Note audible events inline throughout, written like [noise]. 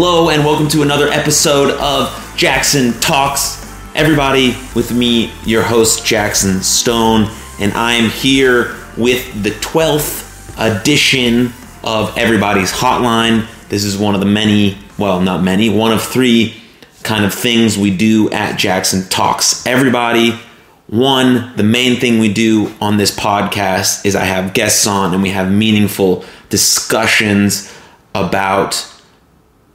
Hello, and welcome to another episode of Jackson Talks. Everybody, with me, your host, Jackson Stone, and I am here with the 12th edition of Everybody's Hotline. This is one of the many, well, not many, one of three kind of things we do at Jackson Talks. Everybody, one, the main thing we do on this podcast is I have guests on and we have meaningful discussions about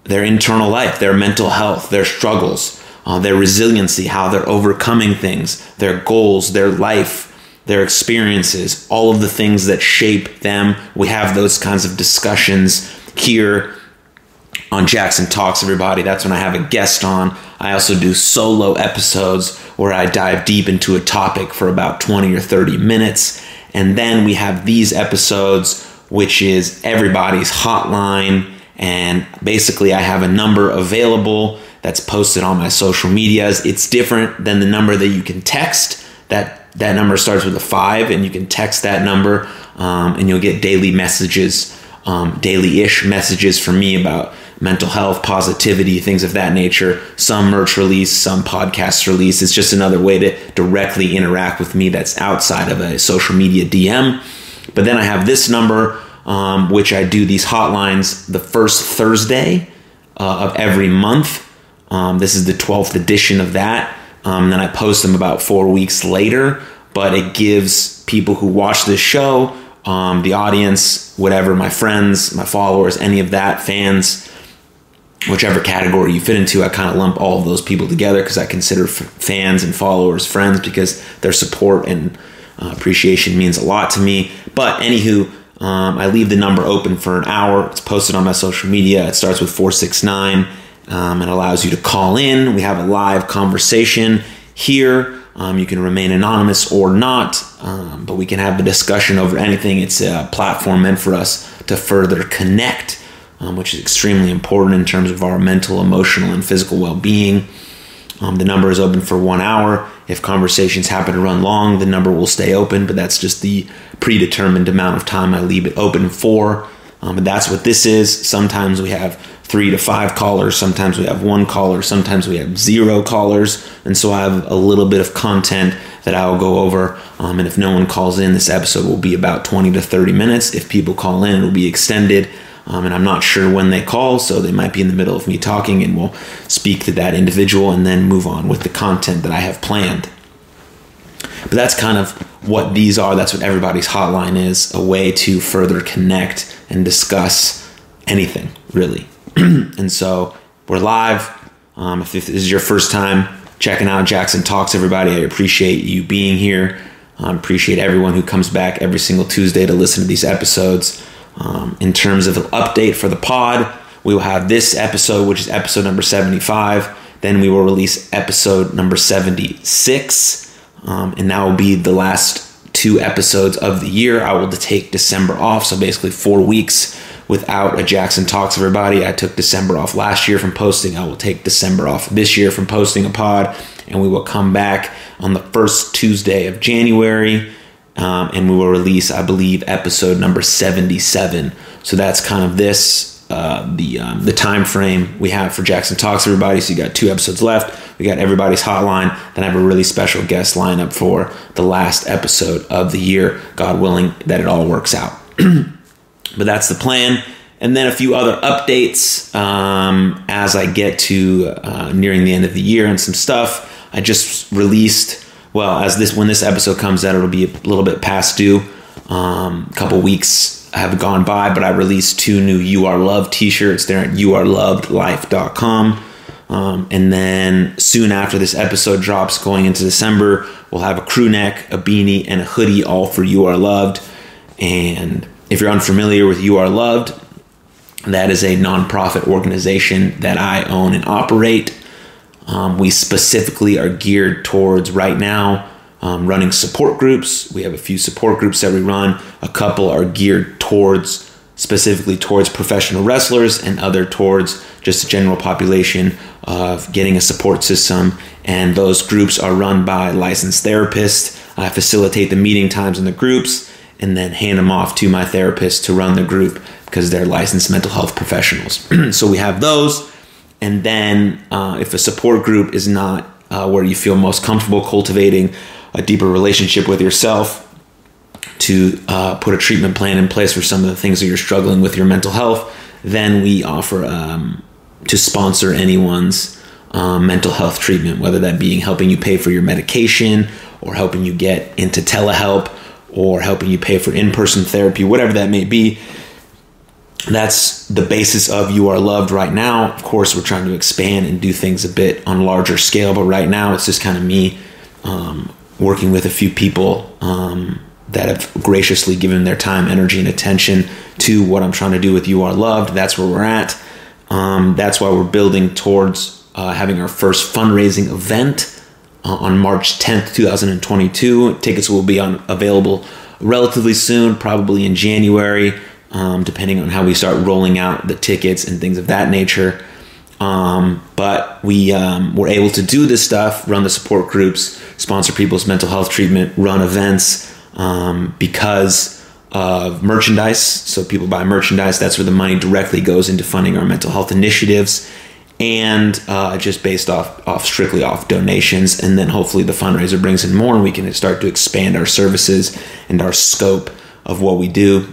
their internal life, their mental health, their struggles, uh, their resiliency, how they're overcoming things, their goals, their life, their experiences, all of the things that shape them. We have those kinds of discussions here on Jackson Talks, everybody. That's when I have a guest on. I also do solo episodes where I dive deep into a topic for about 20 or 30 minutes. And then we have these episodes, which is everybody's hotline. And basically, I have a number available that's posted on my social medias. It's different than the number that you can text. That that number starts with a five, and you can text that number, um, and you'll get daily messages, um, daily-ish messages from me about mental health, positivity, things of that nature. Some merch release, some podcast release. It's just another way to directly interact with me that's outside of a social media DM. But then I have this number, um, which I do these hotlines the first Thursday uh, of every month. Um, this is the 12th edition of that. Um, then I post them about four weeks later, but it gives people who watch this show, um, the audience, whatever, my friends, my followers, any of that, fans, whichever category you fit into, I kind of lump all of those people together because I consider f- fans and followers friends because their support and uh, appreciation means a lot to me. But anywho, um, I leave the number open for an hour. It's posted on my social media. It starts with 469 um, and allows you to call in. We have a live conversation here. Um, you can remain anonymous or not, um, but we can have a discussion over anything. It's a platform meant for us to further connect um, which is extremely important in terms of our mental, emotional, and physical well being. Um, the number is open for one hour. If conversations happen to run long, the number will stay open, but that's just the predetermined amount of time I leave it open for. Um, and that's what this is. Sometimes we have three to five callers, sometimes we have one caller, sometimes we have zero callers. And so I have a little bit of content that I will go over. Um, and if no one calls in, this episode will be about 20 to 30 minutes. If people call in, it will be extended. Um, and I'm not sure when they call, so they might be in the middle of me talking, and we'll speak to that individual and then move on with the content that I have planned. But that's kind of what these are. That's what everybody's hotline is a way to further connect and discuss anything, really. [clears throat] and so we're live. Um, if this is your first time checking out Jackson Talks, everybody, I appreciate you being here. I um, appreciate everyone who comes back every single Tuesday to listen to these episodes. Um, in terms of the update for the pod, we will have this episode, which is episode number 75. Then we will release episode number 76. Um, and that will be the last two episodes of the year. I will take December off. So basically, four weeks without a Jackson Talks Everybody. I took December off last year from posting. I will take December off this year from posting a pod. And we will come back on the first Tuesday of January um, and we will release, I believe, episode number seventy-seven. So that's kind of this uh, the um, the time frame we have for Jackson Talks. Everybody, so you got two episodes left. We got everybody's hotline. Then I have a really special guest lineup for the last episode of the year. God willing, that it all works out. [clears throat] but that's the plan. And then a few other updates um, as I get to uh, nearing the end of the year and some stuff. I just released well, as this when this episode comes out, it'll be a little bit past due. Um, a couple weeks have gone by, but I released two new "You Are Loved" T-shirts. They're at youarelovedlife.com. Um, and then soon after this episode drops, going into December, we'll have a crew neck, a beanie, and a hoodie, all for "You Are Loved." And if you're unfamiliar with "You Are Loved," that is a nonprofit organization that I own and operate. Um, we specifically are geared towards right now um, running support groups. We have a few support groups that we run. A couple are geared towards specifically towards professional wrestlers, and other towards just the general population of getting a support system. And those groups are run by licensed therapists. I facilitate the meeting times in the groups, and then hand them off to my therapist to run the group because they're licensed mental health professionals. [clears throat] so we have those. And then uh, if a support group is not uh, where you feel most comfortable cultivating a deeper relationship with yourself, to uh, put a treatment plan in place for some of the things that you're struggling with your mental health, then we offer um, to sponsor anyone's um, mental health treatment, whether that being helping you pay for your medication or helping you get into telehealth or helping you pay for in person therapy, whatever that may be. That's the basis of You Are Loved right now. Of course, we're trying to expand and do things a bit on a larger scale, but right now it's just kind of me um, working with a few people um, that have graciously given their time, energy, and attention to what I'm trying to do with You Are Loved. That's where we're at. Um, that's why we're building towards uh, having our first fundraising event uh, on March 10th, 2022. Tickets will be on available relatively soon, probably in January, um, depending on how we start rolling out the tickets and things of that nature. Um, but we um, were able to do this stuff, run the support groups, sponsor people's mental health treatment, run events um, because of merchandise. So people buy merchandise. That's where the money directly goes into funding our mental health initiatives and uh, just based off, off strictly off donations. And then hopefully the fundraiser brings in more and we can start to expand our services and our scope of what we do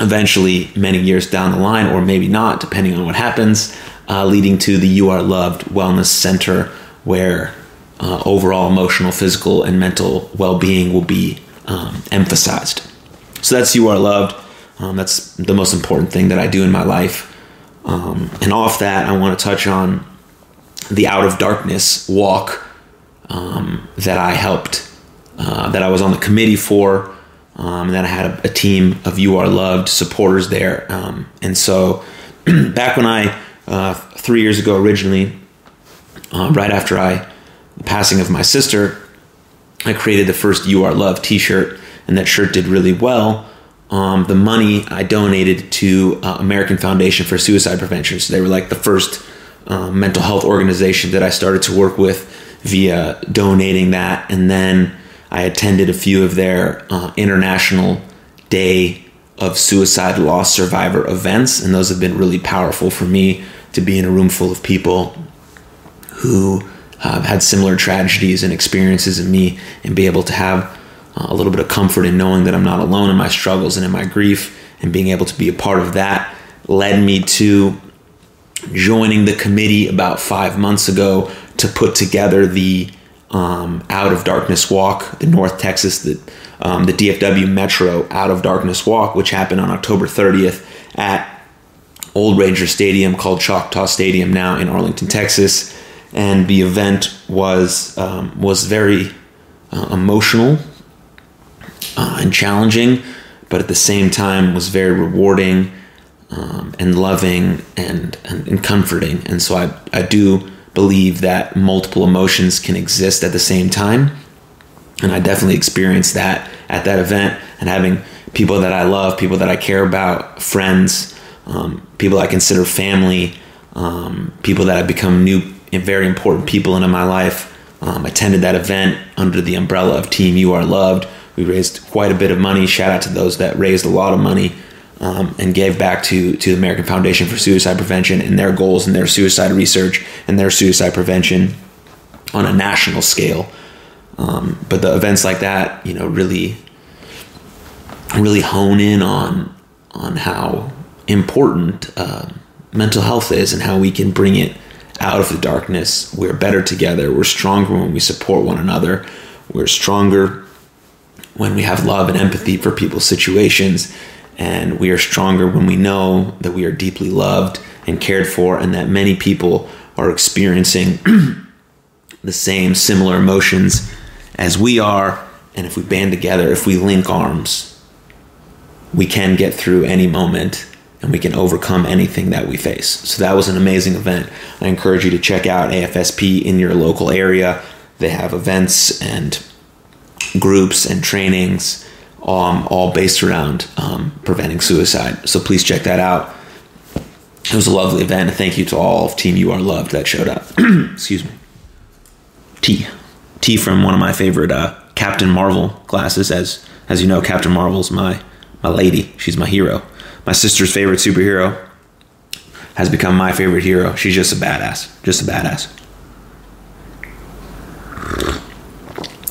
eventually many years down the line, or maybe not, depending on what happens, uh, leading to the You Are Loved Wellness Center, where uh, overall emotional, physical, and mental well being will be um, emphasized. So that's You Are Loved. Um, that's the most important thing that I do in my life. Um, and off that, I want to touch on the Out of Darkness walk um, that I helped, uh, that I was on the committee for, um, and then I had a, a, team of You Are Loved supporters there. Um, and so, [clears throat] back when I, uh, three years ago originally, uh, right after I, the passing of my sister, I created the first You Are Loved t shirt, and that shirt did really well um, the money I donated to uh, American Foundation for Suicide Prevention. So they were like the first um, mental health organization that I started to work with via donating that. And then I attended a few of their uh, International Day of Suicide Loss Survivor events. And those have been really powerful for me to be in a room full of people who have had similar tragedies and experiences in me and be able to have a little bit of comfort in knowing that I'm not alone in my struggles and in my grief, and being able to be a part of that led me to joining the committee about five months ago to put together the um, Out of Darkness Walk, the North Texas, the, um, the DFW Metro Out of Darkness Walk, which happened on October 30th at Old Ranger Stadium, called Choctaw Stadium now in Arlington, Texas. And the event was um, was very uh, emotional uh, and challenging, but at the same time was very rewarding um, and loving and, and, and comforting. And so I, I do believe that multiple emotions can exist at the same time. And I definitely experienced that at that event and having people that I love, people that I care about, friends, um, people I consider family, um, people that have become new and very important people into my life. Um, attended that event under the umbrella of Team You Are Loved, we raised quite a bit of money. Shout out to those that raised a lot of money um, and gave back to to the American Foundation for Suicide Prevention and their goals and their suicide research and their suicide prevention on a national scale. Um, but the events like that, you know, really, really hone in on on how important uh, mental health is and how we can bring it out of the darkness. We're better together. We're stronger when we support one another. We're stronger when we have love and empathy for people's situations. And we are stronger when we know that we are deeply loved and cared for, and that many people are experiencing [clears throat] the same similar emotions as we are. And if we band together, if we link arms, we can get through any moment and we can overcome anything that we face. So that was an amazing event. I encourage you to check out AFSP in your local area. They have events and groups and trainings, um, all based around um, preventing suicide. So please check that out. It was a lovely event. Thank you to all of Team You Are Loved that showed up. [clears throat] Excuse me. T. T from one of my favorite uh, Captain Marvel glasses, as As you know, Captain Marvel's my my lady. She's my hero. My sister's favorite superhero has become my favorite hero. She's just a badass. Just a badass.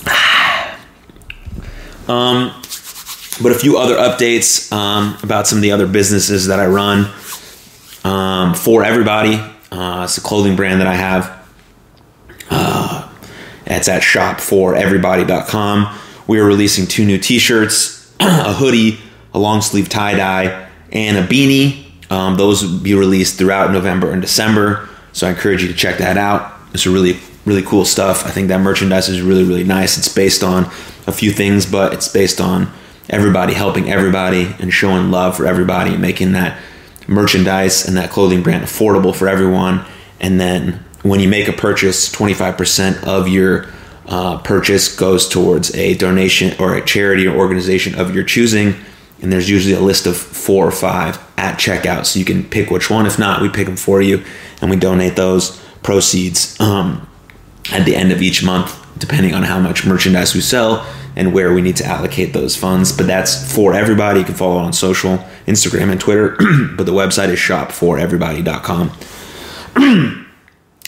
[sighs] Um, but a few other updates um, about some of the other businesses that I run um, for everybody. Uh, it's a clothing brand that I have. Uh, it's at shopforeverybody.com. We are releasing two new t-shirts, [clears throat] a hoodie, a long sleeve tie dye, and a beanie. Um, those will be released throughout November and December. So I encourage you to check that out. It's really, really cool stuff. I think that merchandise is really, really nice. It's based on a few things, but it's based on everybody helping everybody and showing love for everybody and making that merchandise and that clothing brand affordable for everyone. And then when you make a purchase, 25% of your uh, purchase goes towards a donation or a charity or organization of your choosing. And there's usually a list of four or five at checkout, so you can pick which one. If not, we pick them for you and we donate those proceeds um, at the end of each month, depending on how much merchandise we sell and where we need to allocate those funds. But that's for everybody. You can follow on social, Instagram, and Twitter. [clears throat] but the website is shopforeverybody.com. [clears throat]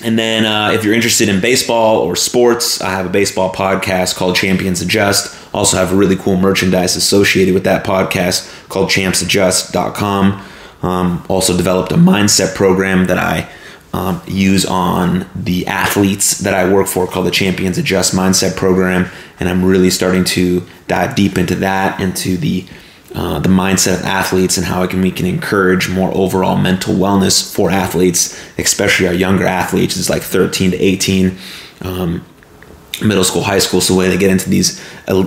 and then uh, if you're interested in baseball or sports, I have a baseball podcast called Champions Adjust. Also have really cool merchandise associated with that podcast called champsadjust.com. Um, also developed a mindset program that I um, use on the athletes that I work for called the Champions Adjust Mindset Program, and I'm really starting to dive deep into that, into the uh, the mindset of athletes and how can, we can encourage more overall mental wellness for athletes, especially our younger athletes. It's like 13 to 18, um, middle school, high school. So when they get into these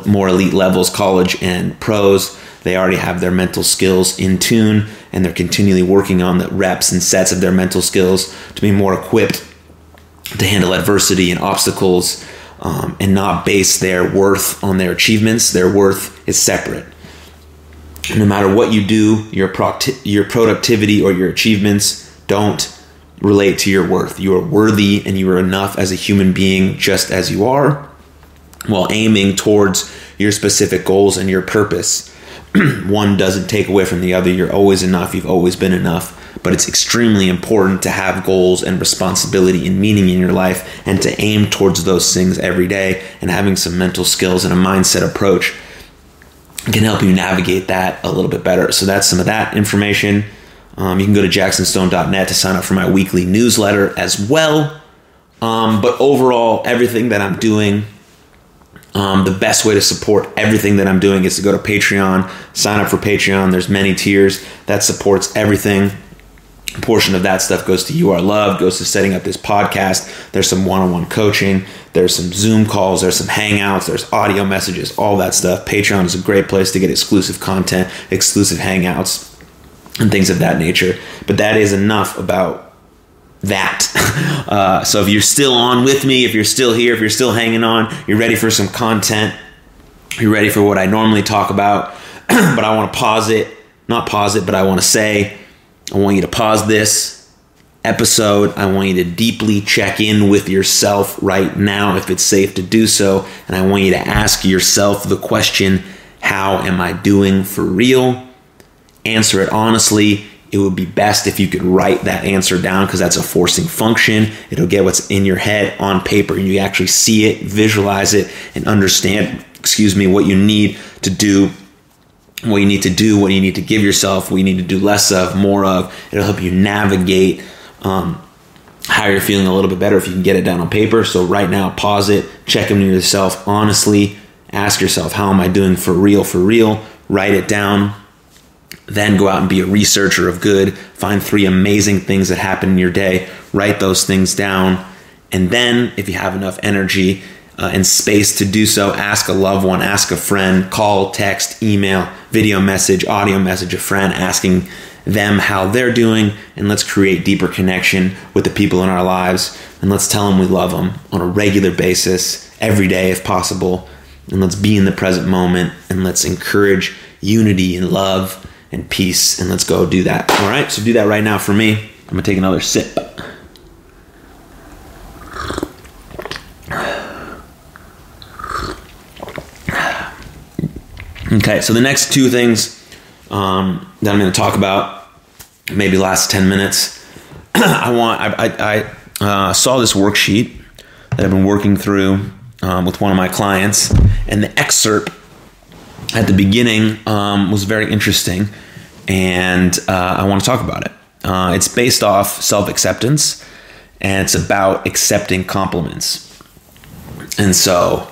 more elite levels, college and pros, they already have their mental skills in tune and they're continually working on the reps and sets of their mental skills to be more equipped to handle adversity and obstacles um, and not base their worth on their achievements. Their worth is separate. No matter what you do, your, your productivity or your achievements don't relate to your worth. You are worthy and you are enough as a human being just as you are while aiming towards your specific goals and your purpose. [clears throat] one doesn't take away from the other. You're always enough. You've always been enough. But it's extremely important to have goals and responsibility and meaning in your life and to aim towards those things every day and having some mental skills and a mindset approach can help you navigate that a little bit better. So that's some of that information. Um, you can go to jacksonstone.net to sign up for my weekly newsletter as well. Um, but overall, everything that I'm doing um, the best way to support everything that I'm doing is to go to Patreon, sign up for Patreon. There's many tiers that supports everything. A portion of that stuff goes to You Are goes to setting up this podcast. There's some one-on-one coaching. There's some Zoom calls. There's some Hangouts. There's audio messages. All that stuff. Patreon is a great place to get exclusive content, exclusive Hangouts, and things of that nature. But that is enough about that. [laughs] Uh, so if you're still on with me, if you're still here, if you're still hanging on, you're ready for some content, you're ready for what I normally talk about, [clears throat] but I want to pause it, not pause it, but I want to say, I want you to pause this episode. I want you to deeply check in with yourself right now if it's safe to do so. And I want you to ask yourself the question, How am I doing for real? Answer it honestly it would be best if you could write that answer down because that's a forcing function. It'll get what's in your head on paper and you actually see it, visualize it, and understand, excuse me, what you need to do, what you need to do, what you need to give yourself, what you need to do less of, more of. It'll help you navigate um, how you're feeling a little bit better if you can get it down on paper. So right now, pause it, check in with yourself honestly, ask yourself, how am I doing for real, for real? Write it down then go out and be a researcher of good. Find three amazing things that happen in your day. Write those things down. And then, if you have enough energy uh, and space to do so, ask a loved one, ask a friend, call, text, email, video message, audio message a friend asking them how they're doing. And let's create deeper connection with the people in our lives. And let's tell them we love them on a regular basis, every day if possible. And let's be in the present moment and let's encourage unity and love and peace. And let's go do that. All right, so do that right now for me. I'm gonna take another sip. Okay, so the next two things um, that I'm going to talk about, maybe last 10 minutes. [clears throat] I want, I, I, I uh, saw this worksheet that I've been working through um, with one of my clients, and the excerpt at the beginning um, was very interesting, and uh, I want to talk about it. Uh, it's based off self acceptance, and it's about accepting compliments. And so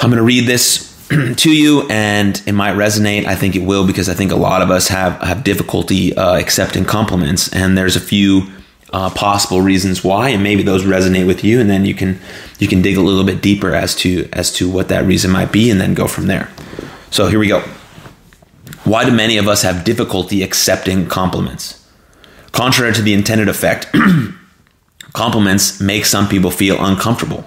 I'm going to read this [clears throat] to you, and it might resonate. I think it will because I think a lot of us have have difficulty uh, accepting compliments, and there's a few uh, possible reasons why, and maybe those resonate with you, and then you can you can dig a little bit deeper as to as to what that reason might be, and then go from there. So here we go. Why do many of us have difficulty accepting compliments? Contrary to the intended effect, [clears throat] compliments make some people feel uncomfortable.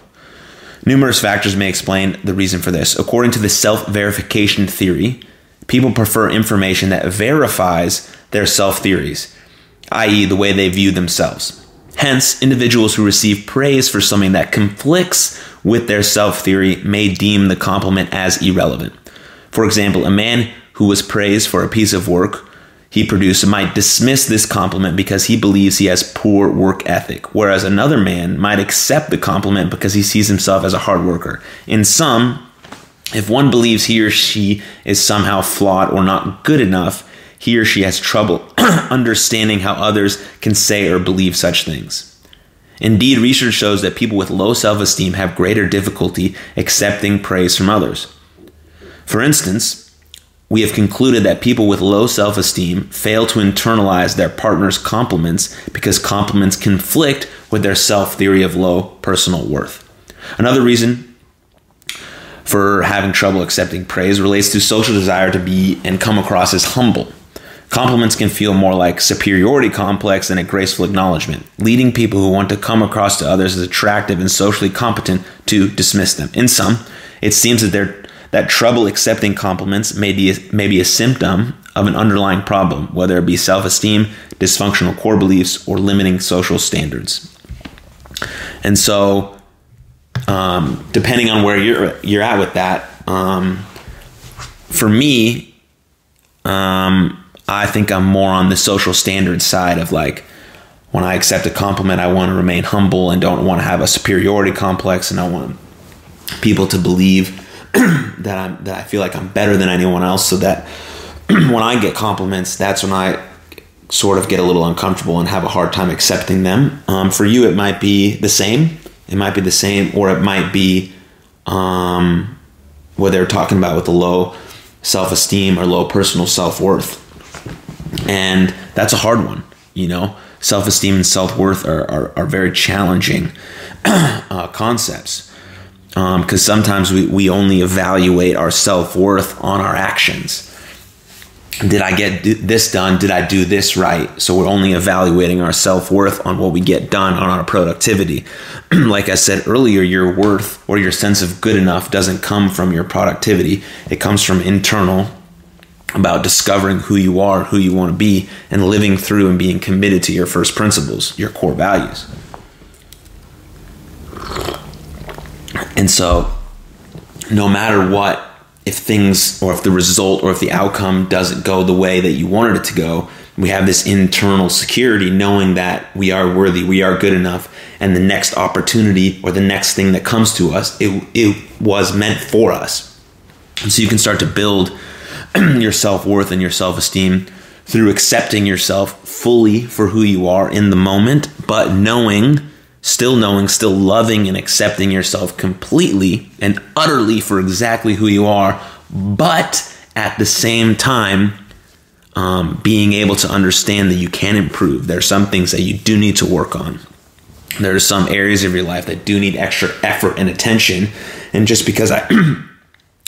Numerous factors may explain the reason for this. According to the self verification theory, people prefer information that verifies their self theories, i.e., the way they view themselves. Hence, individuals who receive praise for something that conflicts with their self theory may deem the compliment as irrelevant. For example, a man who was praised for a piece of work he produced might dismiss this compliment because he believes he has poor work ethic, whereas another man might accept the compliment because he sees himself as a hard worker. In sum, if one believes he or she is somehow flawed or not good enough, he or she has trouble [clears throat] understanding how others can say or believe such things. Indeed, research shows that people with low self esteem have greater difficulty accepting praise from others. For instance, we have concluded that people with low self esteem fail to internalize their partner's compliments because compliments conflict with their self theory of low personal worth. Another reason for having trouble accepting praise relates to social desire to be and come across as humble. Compliments can feel more like superiority complex than a graceful acknowledgement, leading people who want to come across to others as attractive and socially competent to dismiss them. In sum, it seems that they're that trouble accepting compliments may be, may be a symptom of an underlying problem, whether it be self esteem, dysfunctional core beliefs, or limiting social standards. And so, um, depending on where you're, you're at with that, um, for me, um, I think I'm more on the social standards side of like, when I accept a compliment, I want to remain humble and don't want to have a superiority complex, and I want people to believe [clears throat] that I'm that I feel like I'm better than anyone else, so that [clears throat] when I get compliments, that's when I sort of get a little uncomfortable and have a hard time accepting them. Um, for you, it might be the same. It might be the same, or it might be um, what they're talking about with the low self esteem or low personal self worth, and that's a hard one. You know, self esteem and self worth are, are, are very challenging [clears throat] uh, concepts because um, sometimes we, we only evaluate our self worth on our actions. Did I get this done? Did I do this right? So we're only evaluating our self worth on what we get done on our productivity. [clears throat] like I said earlier, your worth or your sense of good enough doesn't come from your productivity, it comes from internal about discovering who you are, who you want to be, and living through and being committed to your first principles, your core values. And so, no matter what, if things or if the result or if the outcome doesn't go the way that you wanted it to go, we have this internal security knowing that we are worthy, we are good enough, and the next opportunity or the next thing that comes to us, it, it was meant for us. And so you can start to build [clears throat] your self worth and your self esteem through accepting yourself fully for who you are in the moment, but knowing still knowing, still loving and accepting yourself completely and utterly for exactly who you are, but at the same time, um, being able to understand that you can improve. There are some things that you do need to work on. There are some areas of your life that do need extra effort and attention. And just because I [clears throat]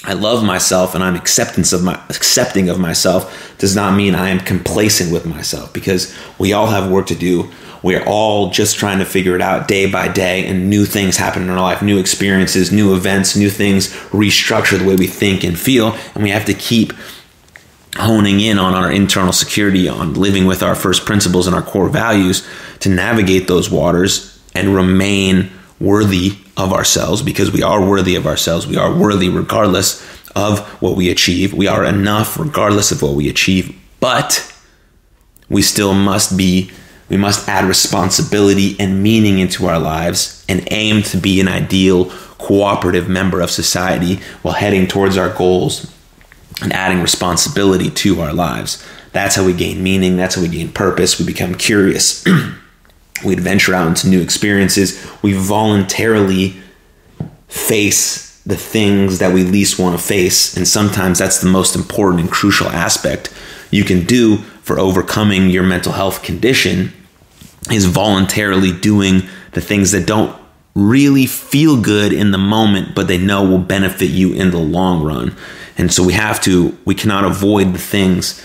I love myself and I'm acceptance of my accepting of myself does not mean I am complacent with myself because we all have work to do. We're all just trying to figure it out day by day and new things happen in our life, new experiences, new events, new things restructure the way we think and feel and we have to keep honing in on our internal security on living with our first principles and our core values to navigate those waters and remain worthy of ourselves because we are worthy of ourselves. We are worthy regardless of what we achieve. We are enough regardless of what we achieve, but we still must be we must add responsibility and meaning into our lives and aim to be an ideal cooperative member of society while heading towards our goals and adding responsibility to our lives. That's how we gain meaning, that's how we gain purpose, we become curious. [clears throat] we adventure out into new experiences, we voluntarily face the things that we least want to face, and sometimes that's the most important and crucial aspect you can do for overcoming your mental health condition is voluntarily doing the things that don't really feel good in the moment, but they know will benefit you in the long run. And so we have to, we cannot avoid the things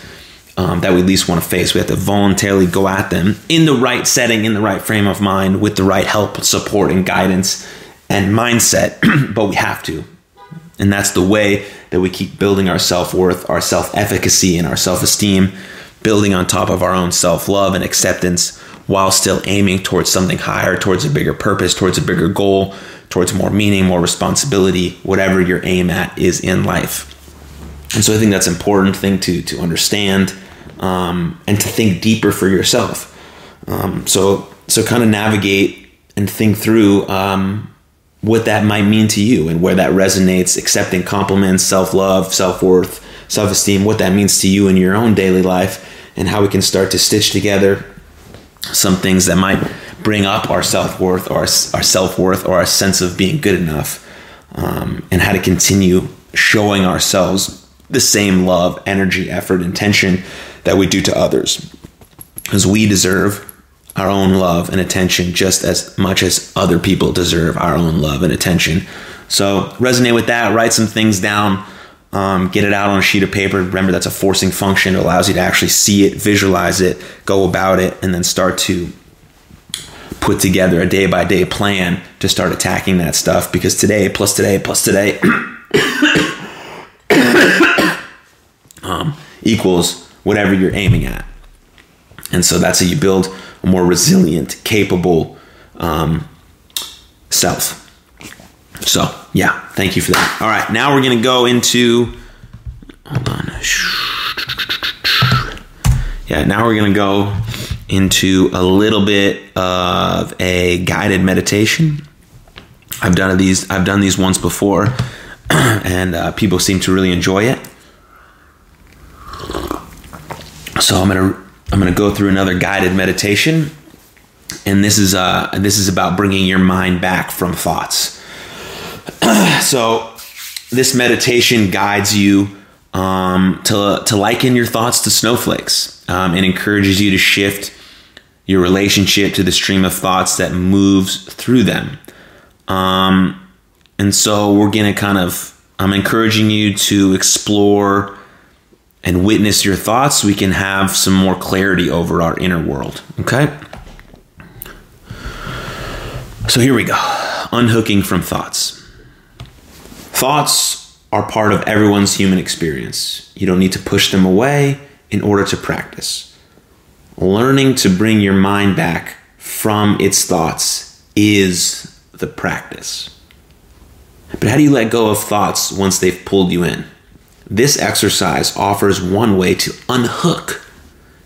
um, that we least want to face. We have to voluntarily go at them in the right setting, in the right frame of mind, with the right help, support, and guidance and mindset, [clears throat] but we have to. And that's the way that we keep building our self worth, our self efficacy, and our self esteem building on top of our own self love and acceptance while still aiming towards something higher, towards a bigger purpose, towards a bigger goal, towards more meaning, more responsibility, whatever your aim at is in life. And so I think that's an important thing to, to understand um, and to think deeper for yourself. Um, so, so kind of navigate and think through um, what that might mean to you and where that resonates, accepting compliments, self love, self worth, self esteem, what that means to you in your own daily life, and how we can start to stitch together some things that might bring up our self worth or our, our self worth or our sense of being good enough, um, and how to continue showing ourselves the same love, energy, effort, intention that we do to others. Because we deserve our own love and attention just as much as other people deserve our own love and attention. So resonate with that, write some things down um, get it out on a sheet of paper. Remember, that's a forcing function. It allows you to actually see it, visualize it, go about it, and then start to put together a day by day plan to start attacking that stuff. Because today, plus today, plus today, [coughs] um, equals whatever you're aiming at. And so that's how you build a more resilient, capable um, self. So, yeah, thank you for that. All right, now we're going to go into. Hold on. Yeah, now we're going to go into a little bit of a guided meditation. I've done these. I've done these once before, [clears throat] and uh, people seem to really enjoy it. So I'm gonna I'm gonna go through another guided meditation, and this is uh this is about bringing your mind back from thoughts. [clears throat] so this meditation guides you um, to, to liken your thoughts to snowflakes um, and encourages you to shift your relationship to the stream of thoughts that moves through them. Um, and so we're going to kind of, I'm encouraging you to explore and witness your thoughts we can have some more clarity over our inner world. Okay? So here we go unhooking from thoughts. Thoughts are part of everyone's human experience. You don't need to push them away in order to practice. Learning to bring your mind back from its thoughts is the practice. But how do you let go of thoughts once they've pulled you in? This exercise offers one way to unhook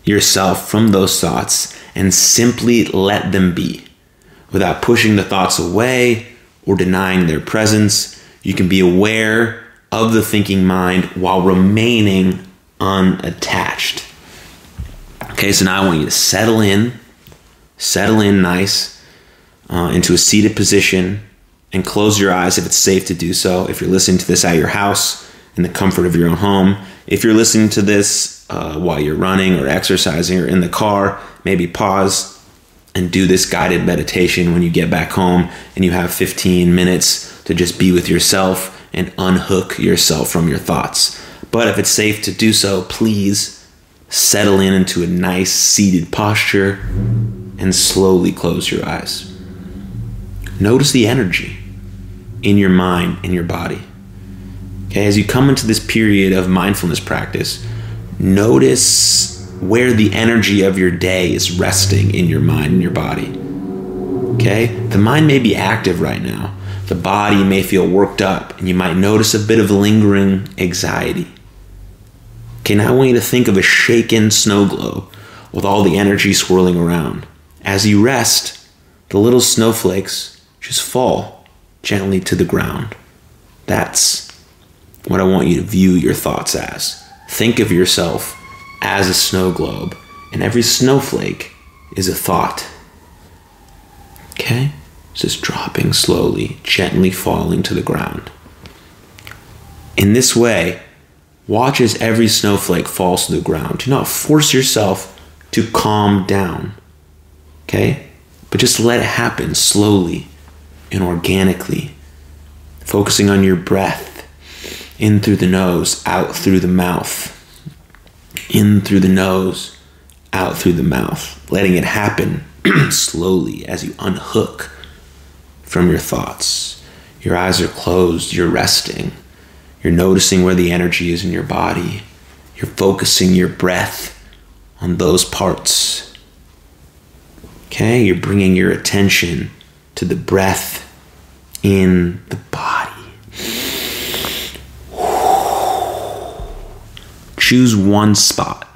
yourself from those thoughts and simply let them be without pushing the thoughts away or denying their presence you can be aware of the thinking mind while remaining unattached. Okay, so now I want you to settle in, settle in nice uh, into a seated position, and close your eyes if it's safe to do so. If you're listening to this at your house, in the comfort of your own home, if you're listening to this uh, while you're running or exercising or in the car, maybe pause and do this guided meditation when you get back home and you have 15 minutes to just be with yourself and unhook yourself from your thoughts. But if it's safe to do so, please settle in into a nice seated posture and slowly close your eyes. Notice the energy in your mind and your body. Okay, as you come into this period of mindfulness practice, notice where the energy of your day is resting in your mind and your body. Okay? The mind may be active right now, The body may feel worked up, and you might notice a bit of lingering anxiety. Okay, now I want you to think of a shaken snow globe with all the energy swirling around. As you rest, the little snowflakes just fall gently to the ground. That's what I want you to view your thoughts as. Think of yourself as a snow globe, and every snowflake is a thought. Okay? Just dropping slowly, gently falling to the ground. In this way, watch as every snowflake falls to the ground. Do not force yourself to calm down. Okay? But just let it happen slowly and organically, focusing on your breath in through the nose, out through the mouth. In through the nose, out through the mouth. Letting it happen [clears throat] slowly as you unhook from your thoughts. Your eyes are closed, you're resting. You're noticing where the energy is in your body. You're focusing your breath on those parts. Okay, you're bringing your attention to the breath in the body. Choose one spot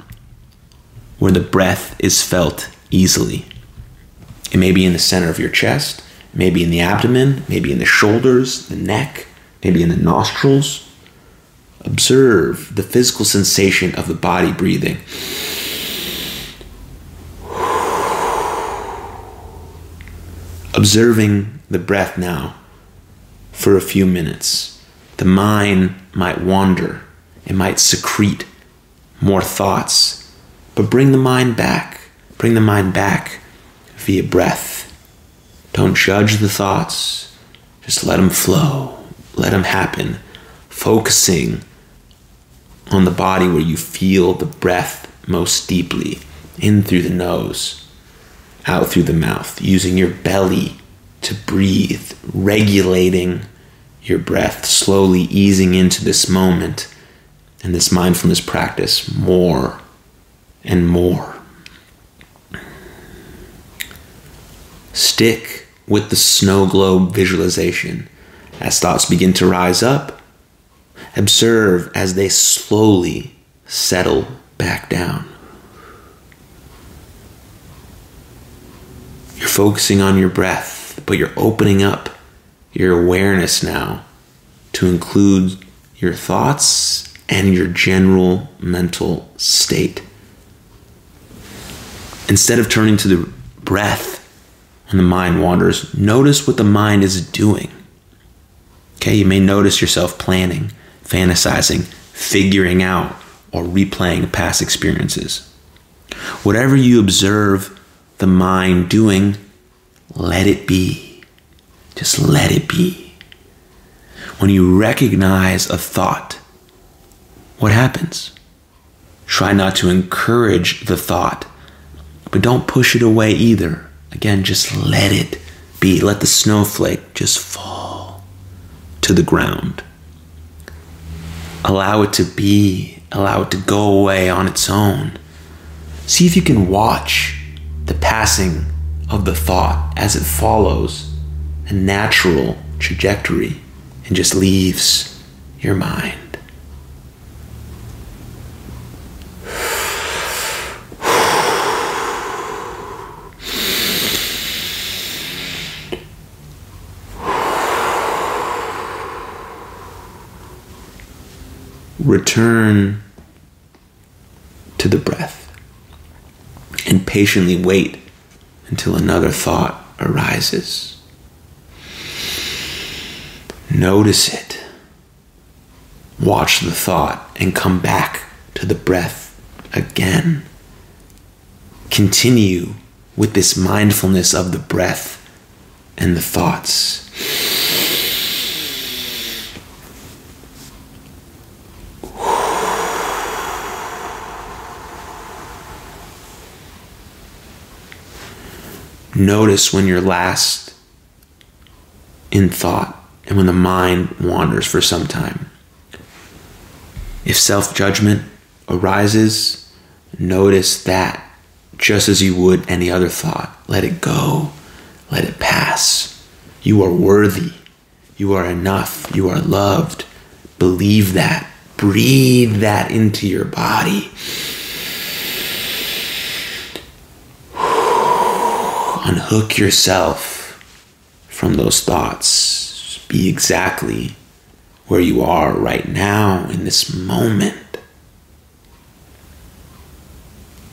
where the breath is felt easily. It may be in the center of your chest, maybe in the abdomen, maybe in the shoulders, the neck, maybe in the nostrils. Observe the physical sensation of the body breathing. Observing the breath now for a few minutes. The mind might wander, it might secrete more thoughts, but bring the mind back. Bring the mind back via breath. Don't judge the thoughts, just let them flow, let them happen, focusing on the body where you feel the breath most deeply. In through the nose, out through the mouth, using your belly to breathe, regulating your breath, slowly easing into this moment. And this mindfulness practice more and more. Stick with the snow globe visualization as thoughts begin to rise up. Observe as they slowly settle back down. You're focusing on your breath, but you're opening up your awareness now to include your thoughts and your general mental state. Instead of turning to the breath when the mind wanders, notice what the mind is doing. Okay, you may notice yourself planning, fantasizing, figuring out, or replaying past experiences. Whatever you observe the mind doing, let it be. Just let it be. When you recognize a thought, what happens? Try not to encourage the thought, but don't push it away either. Again, just let it be. Let the snowflake just fall to the ground. Allow it to be, allow it to go away on its own. See if you can watch the passing of the thought as it follows a natural trajectory and just leaves your mind. Return to the breath and patiently wait until another thought arises. Notice it. Watch the thought and come back to the breath again. Continue with this mindfulness of the breath and the thoughts. Notice when you're last in thought and when the mind wanders for some time. If self judgment arises, notice that just as you would any other thought. Let it go, let it pass. You are worthy. You are enough. You are loved. Believe that. Breathe that into your body. Unhook yourself from those thoughts. Be exactly where you are right now in this moment.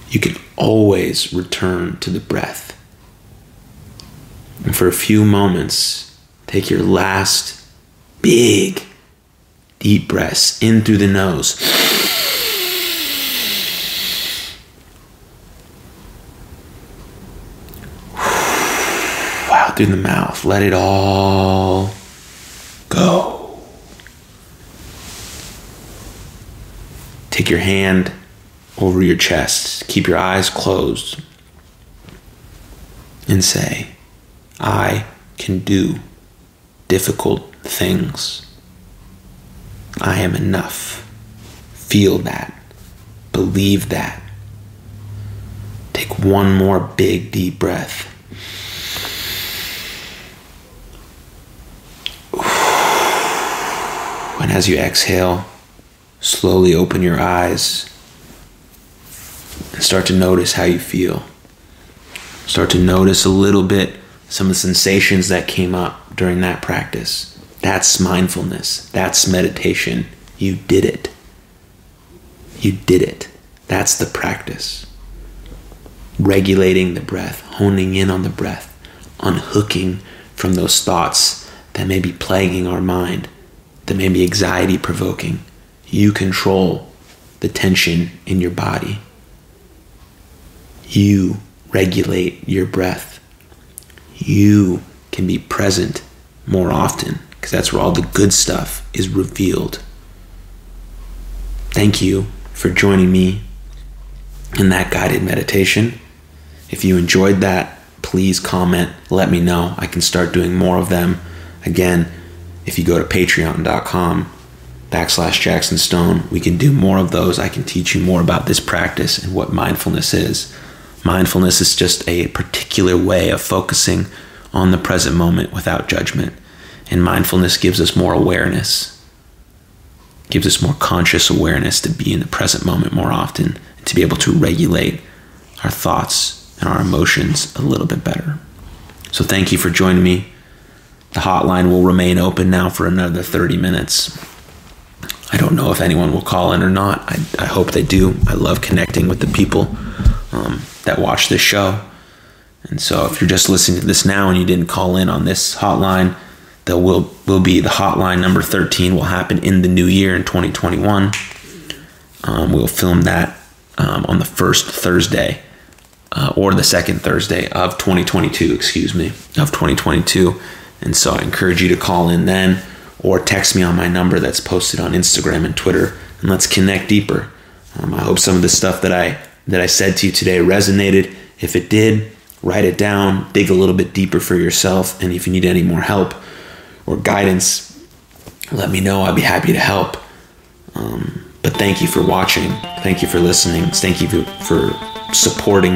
You can always return to the breath. And for a few moments, take your last big deep breaths in through the nose. Out through the mouth. Let it all go. Take your hand over your chest. Keep your eyes closed. And say, I can do difficult things. I am enough. Feel that. Believe that. Take one more big, deep breath. And as you exhale, slowly open your eyes and start to notice how you feel. Start to notice a little bit some of the sensations that came up during that practice. That's mindfulness. That's meditation. You did it. You did it. That's the practice. Regulating the breath, honing in on the breath, unhooking from those thoughts that may be plaguing our mind, that may be anxiety provoking. You control the tension in your body. You regulate your breath. You can be present more often because that's where all the good stuff is revealed. Thank you for joining me in that guided meditation. If you enjoyed that, please comment, let me know. I can start doing more of them. Again, if you go to patreon.com backslash Jackson Stone, we can do more of those. I can teach you more about this practice and what mindfulness is. Mindfulness is just a particular way of focusing on the present moment without judgment. And mindfulness gives us more awareness, gives us more conscious awareness to be in the present moment more often and to be able to regulate our thoughts and our emotions a little bit better. So, thank you for joining me. The hotline will remain open now for another 30 minutes. I don't know if anyone will call in or not. I, I hope they do. I love connecting with the people um, that watch this show. And so if you're just listening to this now and you didn't call in on this hotline, there will will be the hotline number 13 will happen in the new year in 2021. Um, we'll film that um, on the first Thursday uh, or the second Thursday of 2022, excuse me, of 2022. And so I encourage you to call in then or text me on my number that's posted on Instagram and Twitter and let's connect deeper. Um, I hope some of the stuff that I that I said to you today resonated. If it did, write it down, dig a little bit deeper for yourself, and if you need any more help or guidance, let me know. I'd be happy to help. Um, but thank you for watching. Thank you for listening. Thank you for, for supporting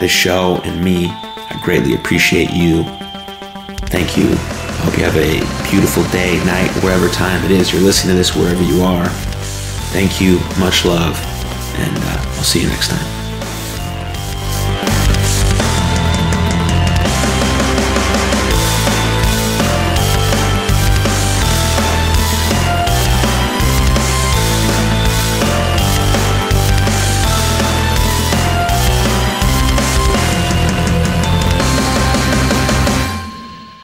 the show and me. I greatly appreciate you. Thank you. I hope you have a beautiful day, night, wherever time it is you're listening to this, wherever you are. Thank you. Much love. And uh, I'll see you next time.